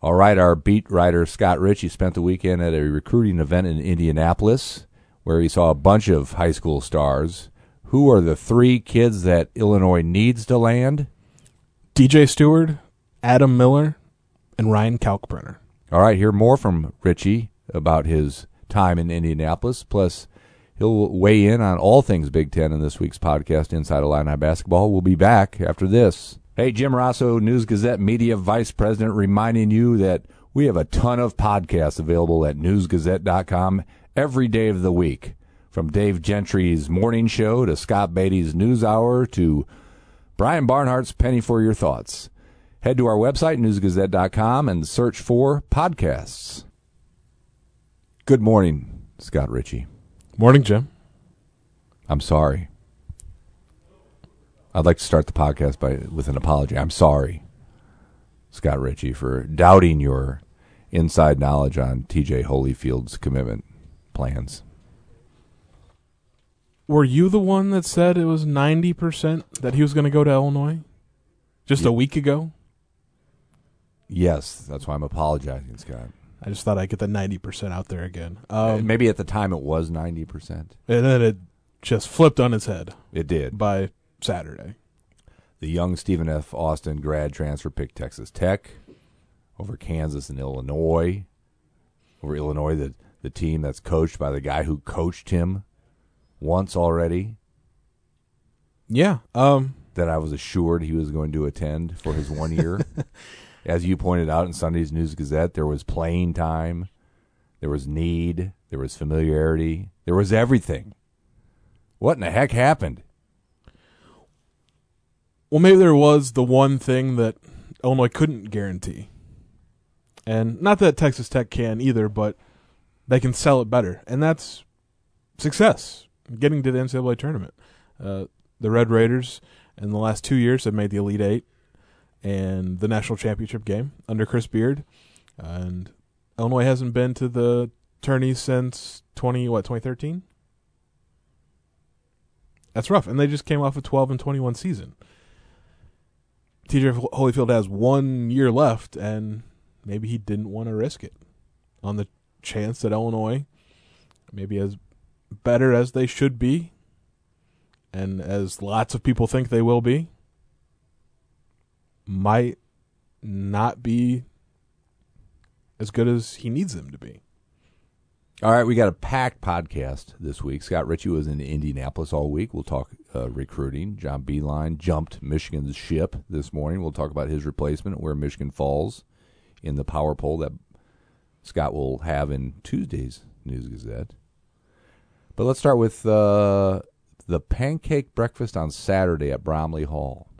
All right, our beat writer Scott Richey spent the weekend at a recruiting event in Indianapolis where he saw a bunch of high school stars. Who are the three kids that Illinois needs to land? DJ Steward, Adam Miller, and Ryan Kalkbrenner. All right, hear more from Richey about his time in Indianapolis. Plus, he'll weigh in on all things Big Ten in this week's podcast, Inside Illini Basketball. We'll be back after this. Hey, Jim Rosso, News Gazette Media Vice President, reminding you that we have a ton of podcasts available at newsgazette.com every day of the week. From Dave Gentry's morning show to Scott Beatty's news hour to Brian Barnhart's Penny for Your Thoughts. Head to our website, newsgazette.com, and search for podcasts. Good morning, Scott Richey. Morning, Jim. I'm sorry. I'd like to start the podcast by with an apology. I'm sorry, Scott Richey, for doubting your inside knowledge on TJ Holyfield's commitment plans. Were you the one that said it was 90% that he was going to go to Illinois just Yeah. a week ago? Yes, that's why I'm apologizing, Scott. I just thought I'd get the 90% out there again. Uh, Um, Maybe at the time it was 90%. and then it just flipped on its head It did. by Saturday. The young Stephen F. Austin grad transfer picked Texas Tech over Kansas and Illinois. Over Illinois, the, the team that's coached by the guy who coached him once already, Yeah. Um, that I was assured he was going to attend for his one year. As you pointed out in Sunday's News Gazette, there was playing time, there was need, there was familiarity, there was everything. What in the heck happened? Well, maybe there was the one thing that Illinois couldn't guarantee. And not that Texas Tech can either, but they can sell it better. And that's success, getting to the NCAA tournament. Uh, the Red Raiders in the last two years have made the Elite Eight and the national championship game under Chris Beard. And Illinois hasn't been to the tourney since 20, what, 2013? That's rough. And they just came off a 12 and 21 season. TJ Holyfield has one year left, and maybe he didn't want to risk it on the chance that Illinois, maybe as better as they should be, and as lots of people think they will be, might not be as good as he needs them to be. All right, we got a packed podcast this week. Scott Ritchie was in Indianapolis all week. We'll talk uh, recruiting. John Beilein jumped Michigan's ship this morning. We'll talk about his replacement, where Michigan falls in the power poll that Scott will have in Tuesday's News Gazette. But let's start with uh, the pancake breakfast on Saturday at Bromley Hall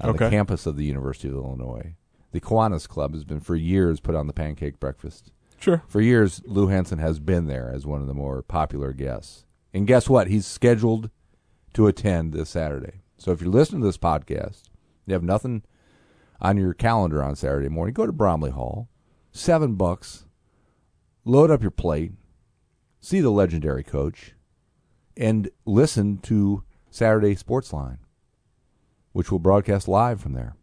on the campus of the University of Illinois. The Kiwanis Club has been for years put on the pancake breakfast. Sure. For years, Lou Henson has been there as one of the more popular guests. And guess what? He's scheduled to attend this Saturday. So if you're listening to this podcast, you have nothing on your calendar on Saturday morning, go to Bromley Hall. Seven bucks. Load up your plate. See the legendary coach. And listen to Saturday Sports Line, which will broadcast live from there.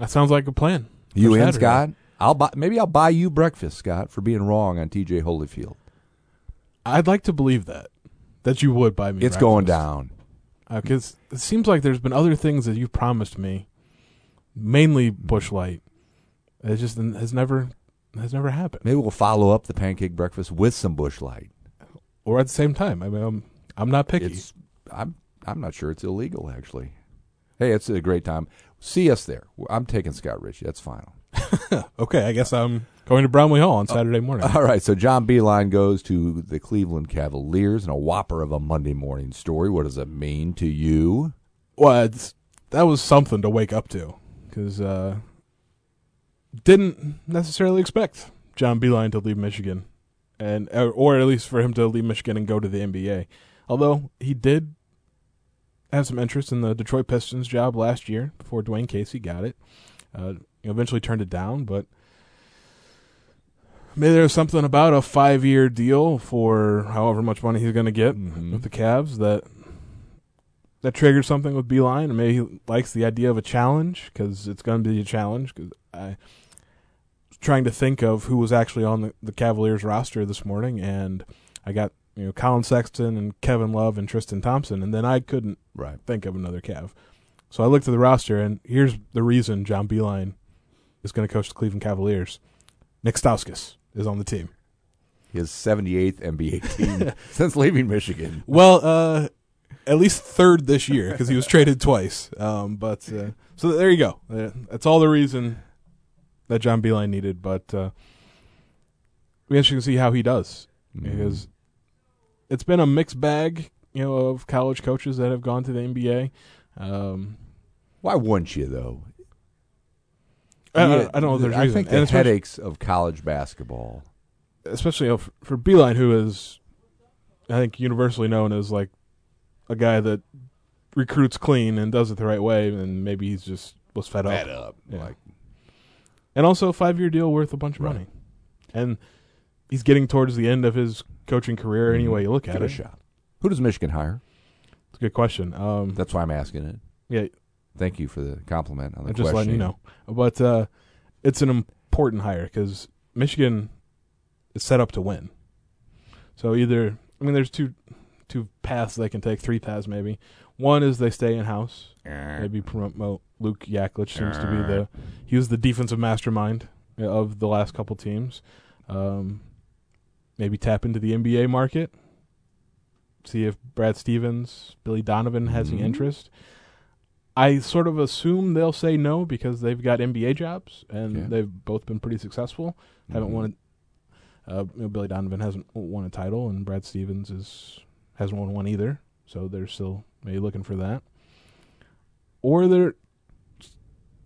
That sounds like a plan. You in, Scott? I'll buy. Maybe I'll buy you breakfast, Scott, for being wrong on T.J. Holyfield. I'd like to believe that. That you would buy me It's going down. Uh, because it seems like there's been other things that you've promised me, mainly Busch Light. It just has never has never happened. Maybe we'll follow up the pancake breakfast with some Busch Light. Or at the same time, I mean, I'm I'm not picky. It's. I'm. I'm not sure it's illegal actually. Hey, it's a great time. See us there. I'm taking Scott Richey. That's final. okay, I guess I'm going to Bromley Hall on Saturday morning. All right. So John Beilein goes to the Cleveland Cavaliers in a whopper of a Monday morning story. What does it mean to you? well, it's, that was something to wake up to because uh, didn't necessarily expect John Beilein to leave Michigan, and or, or at least for him to leave Michigan and go to the NBA. Although he did have some interest in the Detroit Pistons job last year before Dwane Casey got it. Uh, eventually turned it down, but maybe there was something about a five-year deal for however much money he's going to get Mhm. with the Cavs that that triggered something with Beilein, and maybe he likes the idea of a challenge because it's going to be a challenge. Because I trying to think of who was actually on the, the Cavaliers roster this morning, and I got you know Collin Sexton and Kevin Love and Tristan Thompson, and then I couldn't Right. think of another Cav. So I looked at the roster, and here's the reason John Beilein is going to coach the Cleveland Cavaliers. Nick Stauskas is on the team. His 78th NBA team since leaving Michigan. Well, uh, at least third this year because he was traded twice. Um, but uh, so there you go. Uh, that's all the reason that John Beilein needed. But uh, we actually can see how he does because it's been a mixed bag, you know, of college coaches that have gone to the NBA. Um, Why wouldn't you though? I, I- I don't know if there's I reason. think And the especially- headaches of college basketball. especially you know, for, for Beilein, who is, I think, universally known as like a guy that recruits clean and does it the right way, and maybe he's just was fed up. Fed up. Yeah. Like And also a five year deal worth a bunch of Right. money, and he's getting towards the end of his coaching career. Any way you look at give it it, a shot. Who does Michigan hire? It's a good question. Um, That's why I'm asking it. yeah, Thank you for the compliment on the I'm just letting you know, but uh, it's an important hire because Michigan is set up to win. So either I mean, there's two two paths they can take, three paths maybe. One is they stay in house, maybe promote Luke Yaklich seems to be the he was the defensive mastermind of the last couple teams. Um, maybe tap into the NBA market, see if Brad Stevens, Billy Donovan has any Mhm. interest. I sort of assume they'll say no because they've got NBA jobs and Yeah. they've both been pretty successful. Haven't Mhm. won. Uh, you know, Billy Donovan hasn't won a title, and Brad Stevens is hasn't won one either. So they're still maybe looking for that, or they're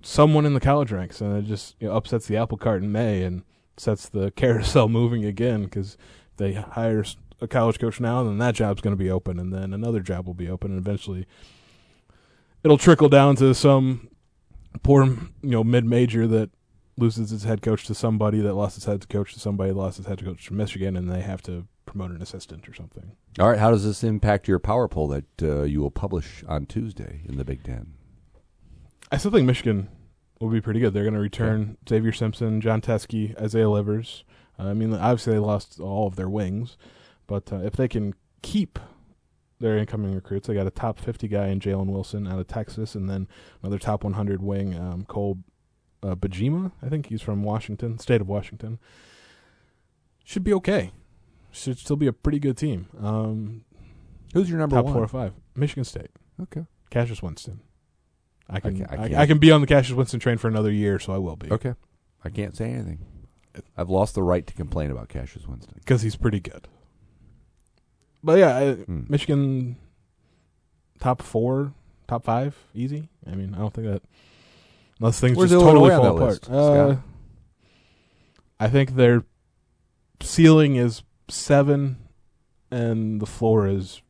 someone in the college ranks, and it just you know, upsets the apple cart in May and sets the carousel moving again because they hire a college coach now, and then that job's going to be open, and then another job will be open, and eventually it'll trickle down to some poor you know mid major that loses its head coach to somebody that lost its head coach to somebody that lost its head coach to Michigan, and they have to promote an assistant or something. All right. How does this impact your power poll that uh, you will publish on Tuesday in the Big Ten? I still think Michigan will be pretty good. They're going to return Xavier Simpson, Jon Teske, Isaiah Livers. Uh, I mean, obviously they lost all of their wings, but uh, if they can keep their incoming recruits, they got a top 50 guy in Jalen Wilson out of Texas, and then another top 100 wing, um, Cole uh, Bajema. I think he's from Washington, state of Washington. Should be okay. Should still be a pretty good team. Um, Who's your number top one? four or five. Michigan State. Okay. Cassius Winston. I can I I, I can be on the Cassius Winston train for another year, so I will be Okay. I can't say anything. I've lost the right to complain about Cassius Winston. because he's pretty good. But yeah, I, Hmm. Michigan top four, top five, easy. I mean, I don't think that unless things Where's just totally on fall that apart. list, Uh, I think their ceiling is seven, and the floor is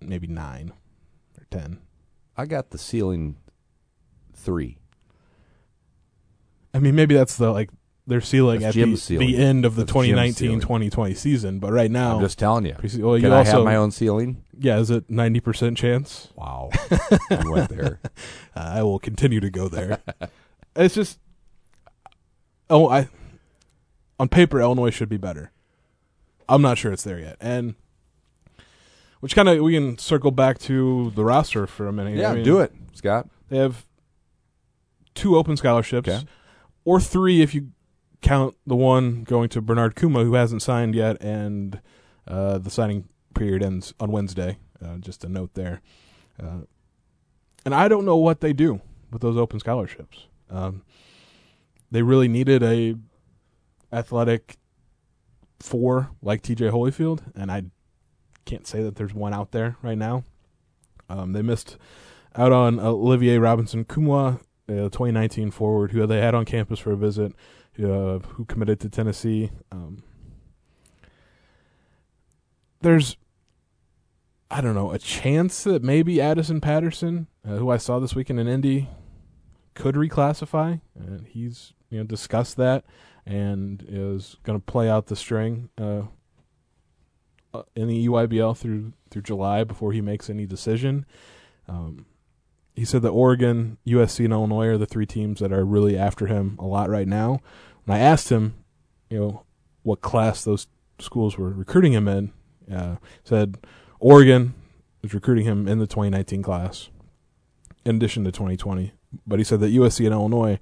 maybe nine or ten. I got the ceiling three. I mean, maybe that's the like their ceiling That's at the, Jim's ceiling. the end of the That's Jim's 2019-2020 season. But right now, I'm just telling you. pre- well, you Can I also have my own ceiling? yeah, is it ninety percent chance? Wow. you went there. I will continue to go there. it's just, oh, I on paper Illinois should be better. I'm not sure it's there yet, and which kind of we can circle back to the roster for a minute. Yeah, I mean, do it, Scott. They have two open scholarships, Okay. or three if you count the one going to Bernard Kouma, who hasn't signed yet, and uh, the signing period ends on Wednesday. Uh, just a note there. Uh, and I don't know what they do with those open scholarships. Um, they really needed a athletic four like T.J. Holyfield, and I can't say that there's one out there right now. Um, they missed out on Olivier Robinson Kumwa, uh, 2019 forward, who they had on campus for a visit, uh, who committed to Tennessee. Um, there's, I don't know, a chance that maybe Addison Patterson, uh, who I saw this weekend in Indy, could reclassify. And he's you know discussed that and is going to play out the string uh, uh, in the EYBL through through July before he makes any decision. Um, he said that Oregon, USC, and Illinois are the three teams that are really after him a lot right now. When I asked him, you know, what class those schools were recruiting him in, uh, said Oregon is recruiting him in the 2019 class, in addition to 2020. But he said that USC and Illinois,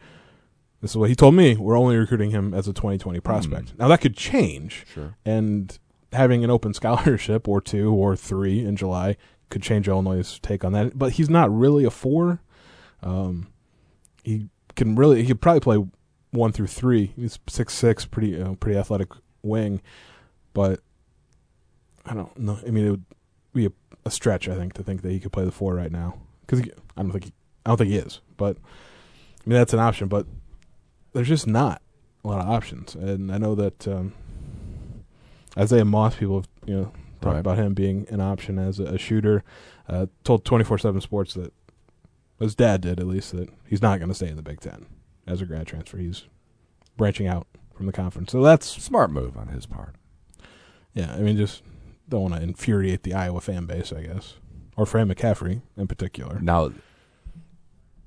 this is what he told me, we're only recruiting him as a 2020 prospect. Now that could change, Sure. and having an open scholarship or two or three in July could change Illinois' take on that. But he's not really a four. Um, he can really he could probably play one through three. He's six six, pretty uh, pretty athletic wing, but I don't know. I mean, it would be a, a stretch, I think, to think that he could play the four right now because I don't think he, I don't think he is. But I mean, that's an option, but there's just not a lot of options, and I know that um, Isaiah Moss people have you know talked Right. about him being an option as a, a shooter. Uh, told twenty four seven Sports that his dad did at least that he's not going to stay in the Big Ten as a grad transfer. He's branching out from the conference, so that's Smart move on his part. yeah. I mean, just don't want to infuriate the Iowa fan base, I guess, or Fran McCaffery in particular. Now,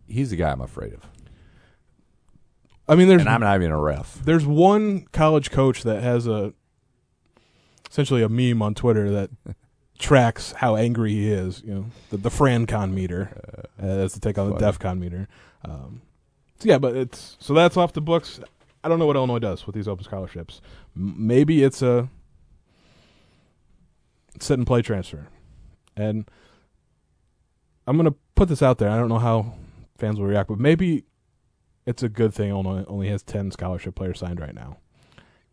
he's the guy I'm afraid of, I mean, there's and I'm not even a ref. there's one college coach that has a essentially a meme on Twitter that tracks how angry he is. You know, the the FranCon meter uh, as to take on the funny. DefCon meter. Um, so yeah, but it's so that's off the books. I don't know what Illinois does with these open scholarships. M- maybe it's a sit and play transfer, and I'm gonna put this out there. I don't know how fans will react, but maybe it's a good thing Illinois only has 10 scholarship players signed right now.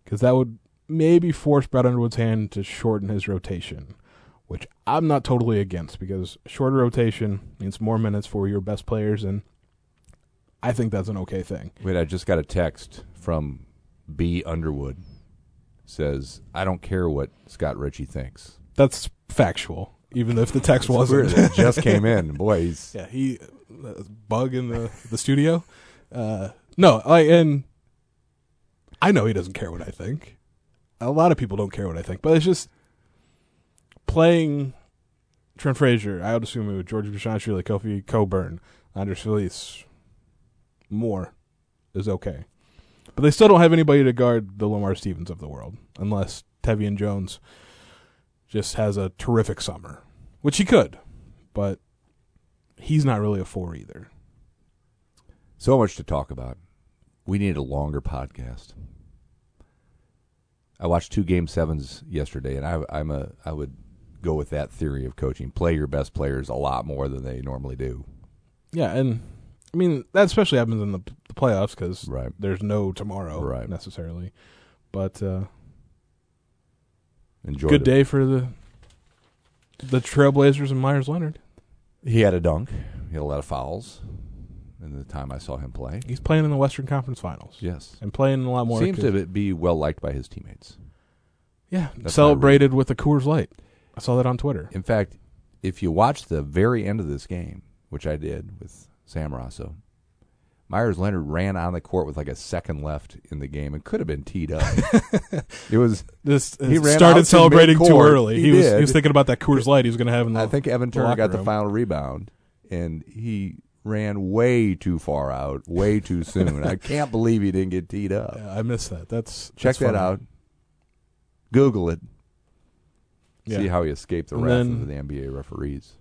Because that would maybe force Brad Underwood's hand to shorten his rotation, which I'm not totally against because shorter rotation means more minutes for your best players, and I think that's an okay thing. Wait, I just got a text from B Underwood. Says, I don't care what Scott Richey thinks. That's factual, even if the text wasn't. It just came in. Boy, he's yeah, he uh, bug in the the studio. Uh, no, I and I know he doesn't care what I think. A lot of people don't care what I think, but it's just playing Trent Frazier, I would assume it would George Bezhanishvili, Kofi Cockburn, Andres Feliz, more is okay. But they still don't have anybody to guard the Lamar Stevens of the world, unless Tevian Jones just has a terrific summer, which he could, but he's not really a four either. so much to talk about. We need a longer podcast. I watched two game sevens yesterday, and I, I'm a I would go with that theory of coaching. Play your best players a lot more than they normally do. Yeah, and I mean that especially happens in the, the playoffs because Right. there's no tomorrow Right. necessarily. But uh, Enjoy. good the- day for the the Trailblazers and Meyers Leonard. He had a dunk. He had a lot of fouls in the time I saw him play. He's playing in the Western Conference Finals Yes. and playing a lot more. Seems to be well liked by his teammates. yeah, That's celebrated with a Coors Light. I saw that on Twitter. In fact, if you watch the very end of this game, which I did with Sam Rosso, Meyers Leonard ran on the court with like a second left in the game and could have been teed up. it was, This He uh, ran out started to celebrating too early. He He, was he was thinking about that Coors Light he was going to have in the. I think Evan Turner got the final rebound, and he ran way too far out, way too soon. I can't believe he didn't get teed up. Yeah, I missed that. That's Check that's that funny. out. Google it. Yeah. See how he escaped the And wrath of the NBA referees.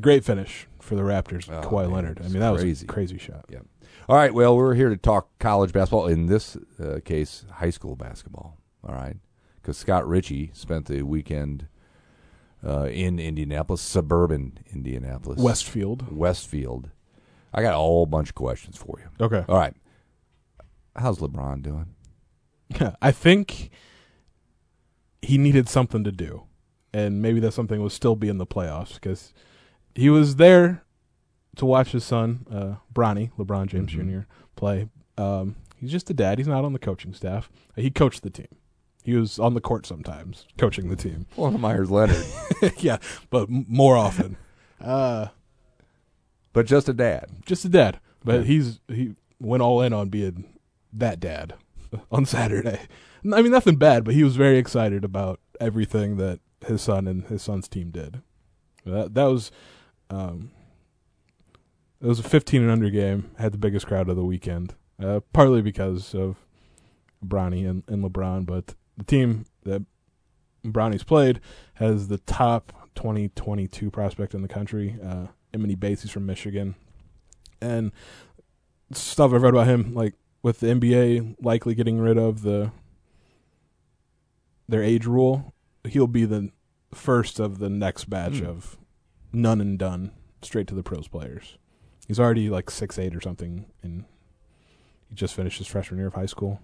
Great finish for the Raptors. Oh, Kawhi man, Leonard. I mean, that crazy. was a crazy shot. Yeah. All right, well, we're here to talk college basketball. In this uh, case, high school basketball. All right, because Scott Richey spent the weekend uh, in Indianapolis, suburban Indianapolis, Westfield. Westfield. I got a whole bunch of questions for you. Okay. All right, how's LeBron doing? I think he needed something to do, and maybe that something was still be in the playoffs because he was there to watch his son, uh, Bronny LeBron James Mhm. Jr. play. Um, he's just a dad. He's not on the coaching staff. He coached the team. He was on the court sometimes coaching the team. Well, Meyers Leonard, yeah, but m- more often. Uh, but just a dad. just a dad. But Okay. he's he went all in on being that dad on Saturday. I mean, nothing bad, but he was very excited about everything that his son and his son's team did. That that was um, It was a 15 and under game. Had the biggest crowd of the weekend, uh, partly because of Bronny and, and LeBron. But the team that Bronny's played has the top 2022 prospect in the country, uh, Emoni Bates. He's from Michigan, and stuff I've read about him, like with the NBA likely getting rid of the their age rule, he'll be the first of the next batch Hmm. of none and done straight to the pros players. He's already like six eight or something, and he just finished his freshman year of high school.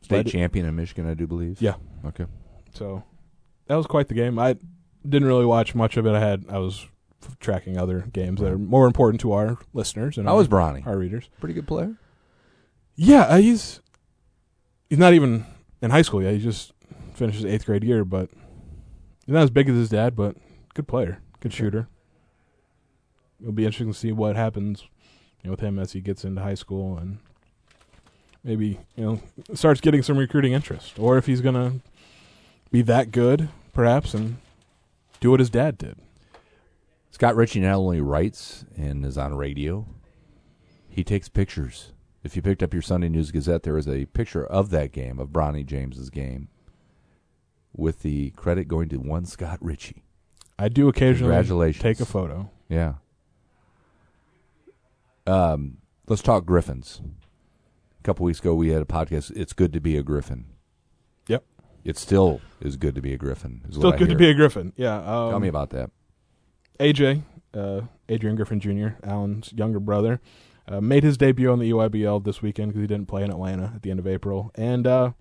State Led- champion in Michigan, I do believe. Yeah. Okay. So that was quite the game. I didn't really watch much of it. I had I was f- tracking other games that are more important to our listeners and I our, was Bronny? our readers. Pretty good player. Yeah, uh, he's he's not even in high school yet. He just finished his eighth grade year, but he's not as big as his dad. But good player, good shooter. It'll be interesting to see what happens you know, with him as he gets into high school and maybe you know starts getting some recruiting interest, or if he's gonna be that good, perhaps, and do what his dad did. Scott Richey not only writes and is on radio, he takes pictures. If you picked up your Sunday News Gazette, there is a picture of that game, of Bronny James's game, with the credit going to one Scott Richey. I do occasionally take a photo. Yeah. Um, let's talk Griffins. A couple weeks ago, we had a podcast. It's good to be a Griffin. Yep. It still is good to be a Griffin. is Still what I good to be a Griffin. Yeah. Um, Tell me about that. AJ, uh, Adrian Griffin Jr., Allen's younger brother, uh, made his debut on the EYBL this weekend because he didn't play in Atlanta at the end of April, and uh,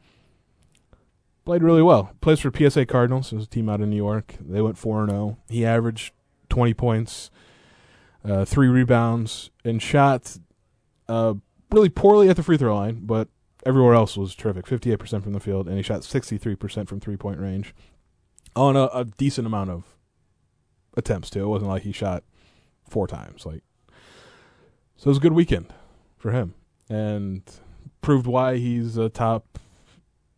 played really well. Plays for PSA Cardinals, it was a team out in New York. They went four and zero. He averaged twenty points, uh, three rebounds, and shot uh, really poorly at the free throw line, but everywhere else was terrific. Fifty eight percent from the field, and he shot sixty three percent from three point range on a, a decent amount of attempts too. It wasn't like he shot four times. Like so, it was a good weekend for him, and proved why he's a top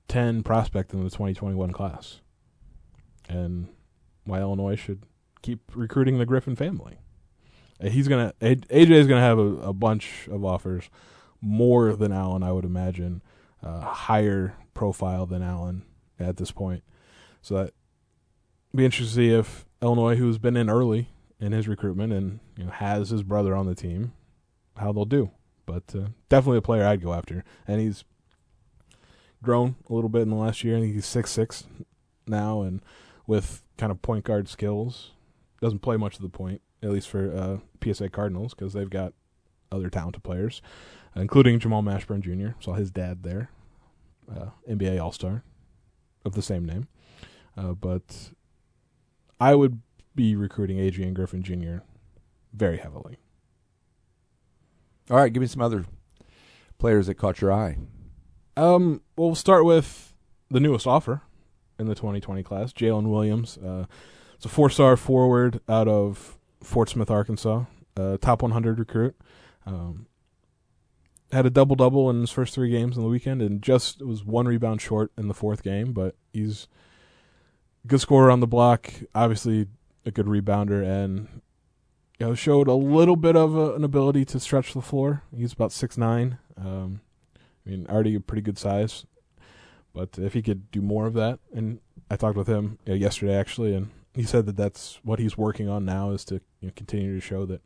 ten prospect in the 2021 class, and why Illinois should keep recruiting the Griffin family. He's gonna AJ is gonna have a, a bunch of offers, more than Allen, I would imagine, uh, higher profile than Allen at this point. So that be interesting to see if Illinois, who's been in early in his recruitment and you know has his brother on the team, how they'll do. But uh, definitely a player I'd go after, and he's grown a little bit in the last year. Think he's six six now, and with kind of point guard skills, doesn't play much of the point, at least for uh, PSA Cardinals, because they've got other talented players, including Jamal Mashburn Jr. Saw his dad there, uh, NBA All Star of the same name. Uh, but I would be recruiting Adrian Griffin Jr. very heavily. All right, give me some other players that caught your eye. Um, well, we'll start with the newest offer in the 2020 class, Jaylin Williams. Uh, it's a four-star forward out of Fort Smith, Arkansas. Uh, top 100 recruit. Um, had a double double in his first three games on the weekend, and just was one rebound short in the fourth game. But he's a good scorer on the block. Obviously, a good rebounder, and you know showed a little bit of a, an ability to stretch the floor. He's about six nine. Um, I mean, already a pretty good size, but if he could do more of that, and I talked with him uh, yesterday actually, and he said that that's what he's working on now is to you know, continue to show that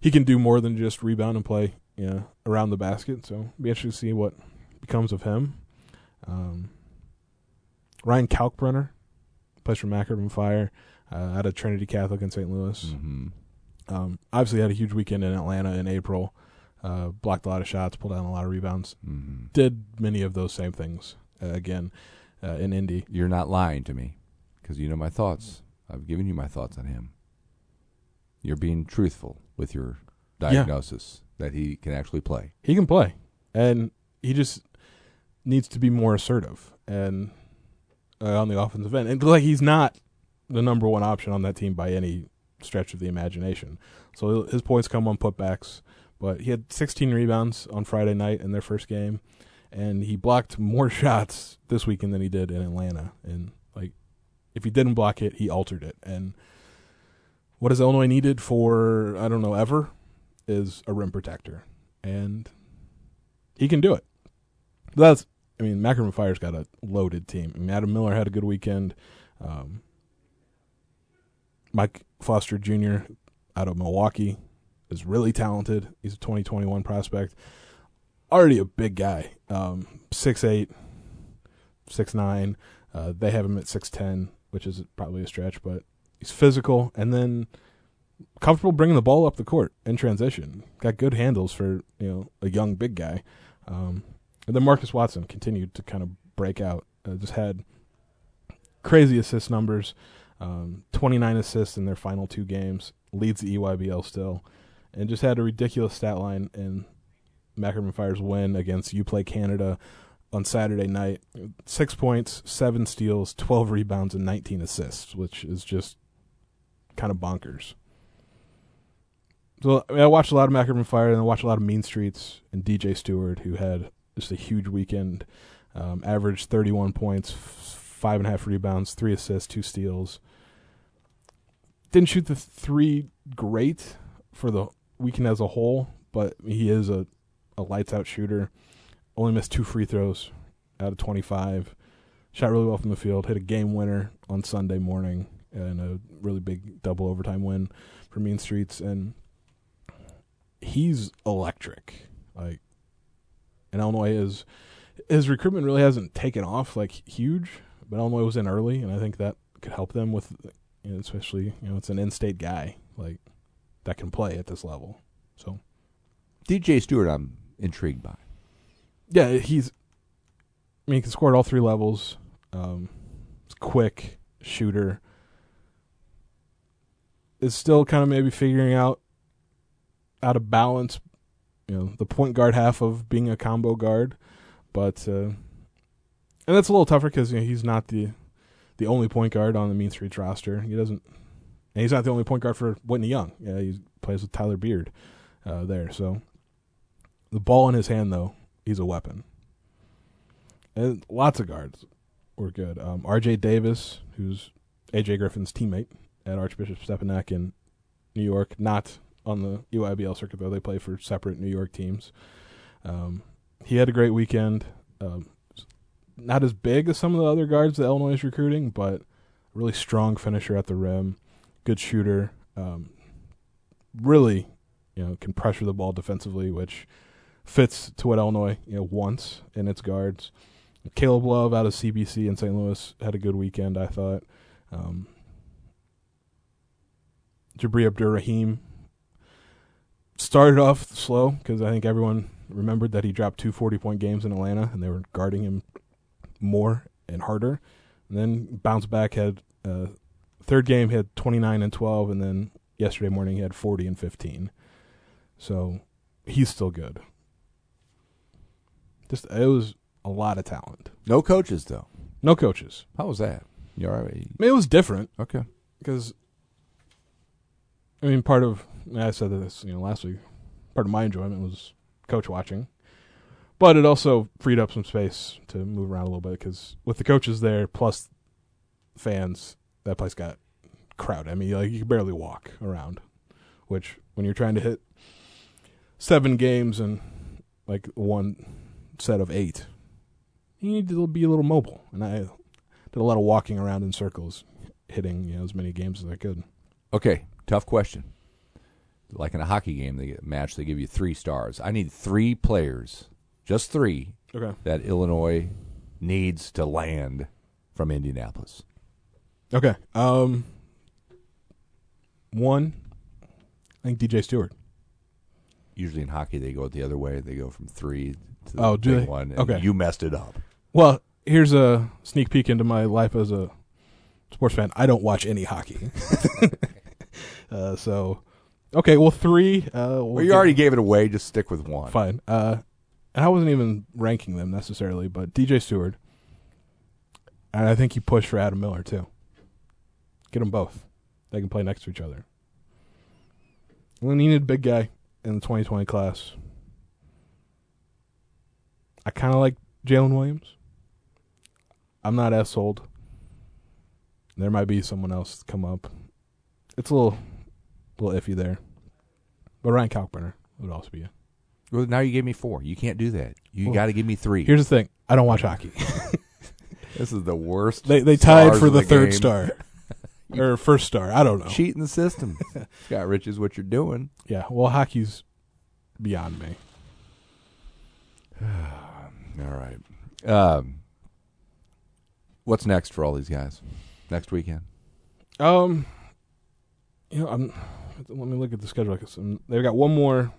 he can do more than just rebound and play you know, around the basket. So be interesting to see what becomes of him. Um, Ryan Kalkbrenner plays for Mac Irvin Fire uh, out of Trinity Catholic in St. Louis. Mm-hmm. Um, obviously had a huge weekend in Atlanta in April. Uh, blocked a lot of shots, pulled down a lot of rebounds. Mm-hmm. Did many of those same things uh, again uh, in Indy. You're not lying to me because you know my thoughts. I've given you my thoughts on him. You're being truthful with your diagnosis that he can actually play. He can play, and he just needs to be more assertive and uh, on the offensive end. And like he's not the number one option on that team by any stretch of the imagination. So his points come on putbacks, but he had 16 rebounds on Friday night in their first game, and he blocked more shots this weekend than he did in Atlanta. And like, if he didn't block it, he altered it. And what Illinois needed for I don't know ever is a rim protector, and he can do it. That's I mean, Mac Irvin Fire's got a loaded team. I mean, Adam Miller had a good weekend. Um, Mike Foster Jr. out of Milwaukee is really talented. He's a 2021 prospect. Already a big guy, um, 6'8", 6'9". Uh, they have him at 6'10", which is probably a stretch, but he's physical and then comfortable bringing the ball up the court in transition. Got good handles for you know a young big guy. Um, and then Marcus Watson continued to kind of break out. Uh, just had crazy assist numbers, um, 29 assists in their final two games, leads the EYBL still, and just had a ridiculous stat line in Mac Irvin Fire's win against UPlay Canada on Saturday night. Six points, seven steals, 12 rebounds, and 19 assists, which is just kind of bonkers. So I, mean, I watched a lot of Mac Irvin Fire, and I watched a lot of Meanstreets and DJ Steward, who had just a huge weekend. Um, averaged 31 points, five and a half rebounds, three assists, two steals. Didn't shoot the three great for the weekend as a whole, but he is a, a lights out shooter. Only missed two free throws out of 25. Shot really well from the field. Hit a game winner on Sunday morning and a really big double overtime win for Meanstreets. And he's electric. Like, and Illinois is his recruitment really hasn't taken off like huge, but Illinois was in early, and I think that could help them with, you know, especially you know it's an in-state guy like that can play at this level. So DJ Steward, I'm intrigued by. Yeah, he's. I mean, he can score at all three levels. Um, quick shooter. Is still kind of maybe figuring out out of balance, you know, the point guard half of being a combo guard, but uh, and that's a little tougher because you know, he's not the the only point guard on the Meanstreets roster. He doesn't, and he's not the only point guard for Whitney Young. Yeah, he plays with Tyler Beard uh, there. So the ball in his hand, though, he's a weapon. And lots of guards were good. Um, R.J. Davis, who's A.J. Griffin's teammate at Archbishop Stepinac in New York, not on the EYBL circuit though. They play for separate New York teams. Um, he had a great weekend. Um, not as big as some of the other guards that Illinois is recruiting, but really strong finisher at the rim, good shooter. Um, really, you know, can pressure the ball defensively, which fits to what Illinois you know wants in its guards. Caleb Love out of CBC in St. Louis had a good weekend, I thought. Um, Jabri Abdur-Rahim started off slow because I think everyone remembered that he dropped two 40 point games in Atlanta and they were guarding him more and harder. And then bounced back, had uh, third game, had 29 and 12, and then yesterday morning he had 40 and 15. So he's still good. Just it was a lot of talent. No coaches though. No coaches. How was that? You all right? It was different Okay. because I mean, part of I said this you know last week. Part of my enjoyment was coach watching, but it also freed up some space to move around a little bit because with the coaches there plus fans, that place got crowded. I mean, like you could barely walk around, which when you're trying to hit seven games and like one set of eight, you need to be a little mobile. And I did a lot of walking around in circles, hitting you know as many games as I could. Okay. Tough question. Like in a hockey game, they get match, they give you three stars. I need three players, just three, Okay. that Illinois needs to land from Indianapolis. Okay. Um. One, I think DJ Steward. Usually in hockey, they go the other way. They go from three to the Oh, do they? one. Okay. You messed it up. Well, here's a sneak peek into my life as a sports fan. I don't watch any hockey. uh, so, okay. Well, three. Uh, we'll Well, you already gave it away. Just stick with one. fine. Uh, and I wasn't even ranking them necessarily, but DJ Steward, and I think he pushed for Adam Miller too. Get them both. They can play next to each other. We needed a big guy in the 2020 class. I kind of like Jaylin Williams. I'm not as sold. There might be someone else come up. It's a little, little iffy there. But Ryan Kalkbrenner, would also be. A, Well, now you gave me four. You can't do that. You Well, got to give me three. here's the thing: I don't watch hockey. this is the worst. they they tied for of the, third game. star or first star. I don't know. Cheating the system. Scott Rich is what you're doing. Yeah, well, hockey's beyond me. All right. Um, what's next for all these guys? Next weekend. Um, you know, I'm. Let me look at the schedule. They've got one more,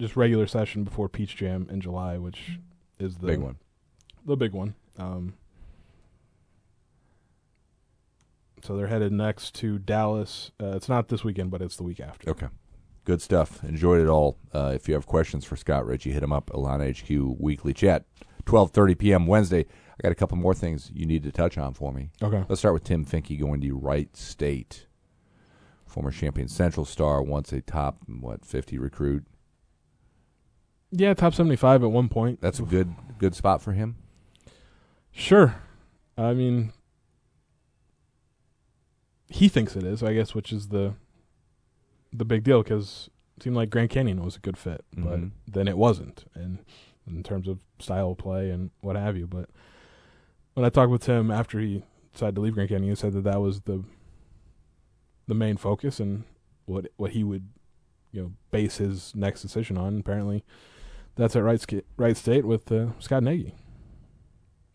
just regular session before Peach Jam in July, which is the Big one. the big one. Um, so they're headed next to Dallas. Uh, it's not this weekend, but it's the week after. Okay. Good stuff. Enjoyed it all. Uh, if you have questions for Scott Richey, hit him up. Illini HQ Weekly Chat, twelve thirty p.m. Wednesday. I got a couple more things you need to touch on for me. Okay. Let's start with Tim Finke going to Wright State, former Champaign Central star, once a top what fifty recruit. Yeah, top seventy-five at one point. That's a good good spot for him. Sure. I mean, he thinks it is, I guess, which is the the big deal because it seemed like Grand Canyon was a good fit, but Mhm. then it wasn't, and in terms of style of play and what have you. But when I talked with him after he decided to leave Grand Canyon, he said that that was the the main focus and what what he would you know base his next decision on. Apparently, that's at Wright, Wright State with uh, Scott Nagy.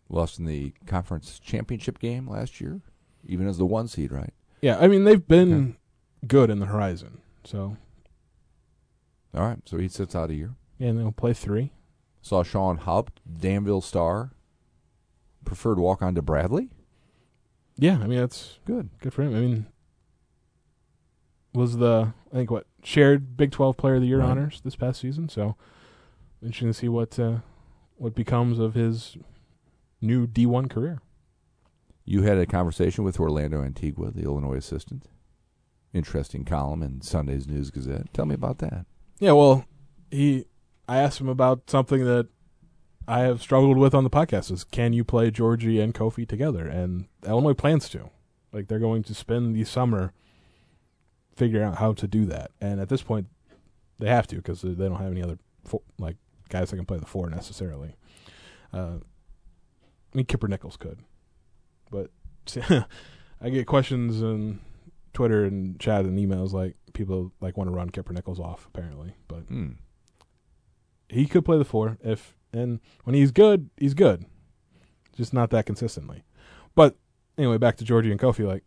Lost in the conference championship game last year, even as the one seed, right? Yeah, I mean they've been good in the horizon. So All right, so he sits out a year. yeah, and they'll play three. Saw Sean Haupt, Danville star, preferred walk on to Bradley. Yeah, I mean that's Good. good for him. I mean, was the I think what shared Big Twelve Player of the Year Right. honors this past season. So interesting to see what uh, what becomes of his new D one career. You had a conversation with Orlando Antigua, the Illinois assistant. Interesting column in Sunday's News Gazette. Tell me about that. Yeah, well, he I asked him about something that I have struggled with on the podcast is can you play Georgie and Kofi together? And Illinois plans to. Like they're going to spend the summer figuring out how to do that. And at this point they have to because they don't have any other fo- like guys that can play the four necessarily. Uh, I mean Kipper Nichols could. But I get questions on Twitter and chat and emails like people like want to run Kipper Nichols off apparently, but Hmm. he could play the four if and when he's good, he's good. Just not that consistently. But anyway, back to Georgie and Kofi. Like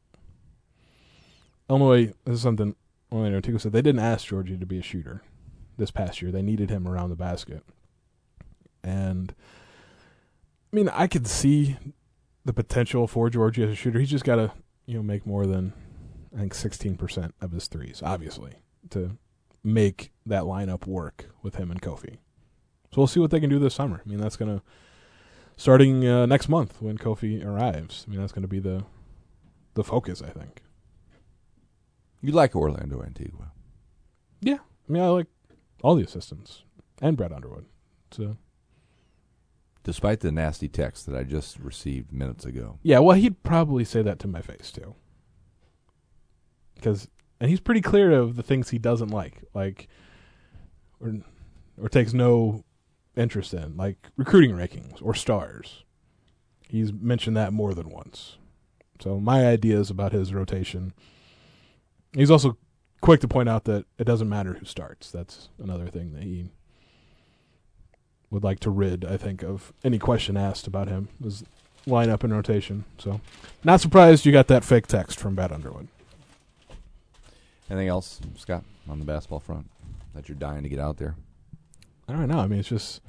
Illinois, this is something Orlando Antigua said. They didn't ask Georgie to be a shooter this past year. They needed him around the basket, and I mean, I could see the potential for Georgie as a shooter. He's just got to you know make more than I think sixteen percent of his threes, obviously, to make that lineup work with him and Kofi. So we'll see what they can do this summer. I mean, that's going to starting uh, next month when Kofi arrives. I mean, that's going to be the the focus, I think. You like Orlando Antigua. Yeah, I mean, I like all the assistants and Brad Underwood. So Despite the nasty text that I just received minutes ago. yeah, well, he'd probably say that to my face too, because and he's pretty clear of the things he doesn't like, like or or takes no interest in, like recruiting rankings or stars. He's mentioned that more than once. So my ideas about his rotation. He's also quick to point out that it doesn't matter who starts. That's another thing that he would like to rid, I think, of any question asked about him was lineup and rotation. So not surprised you got that fake text from Brad Underwood. Anything else, Scott, on the basketball front that you're dying to get out there? I don't know. I mean, it's just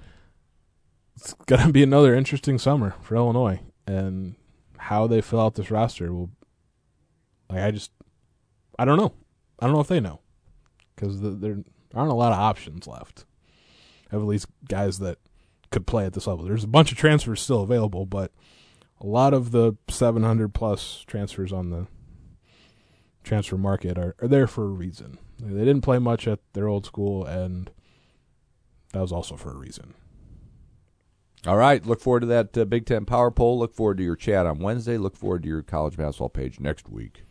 it's gonna be another interesting summer for Illinois, and how they fill out this roster will. Like I just, I don't know. I don't know if they know, because the, there aren't a lot of options left. Of at least guys that could play at this level. There's a bunch of transfers still available, but a lot of the 700 plus transfers on the transfer market are, are there for a reason. They didn't play much at their old school, and that was also for a reason. All right. Look forward to that uh, Big Ten Power Poll. Look forward to your chat on Wednesday. Look forward to your college basketball page next week.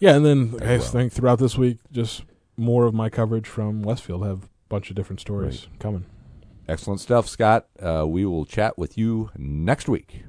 Yeah, and then I well. think throughout this week, just more of my coverage from Westfield. Have a bunch of different stories coming. Excellent stuff, Scott. Uh, we will chat with you next week.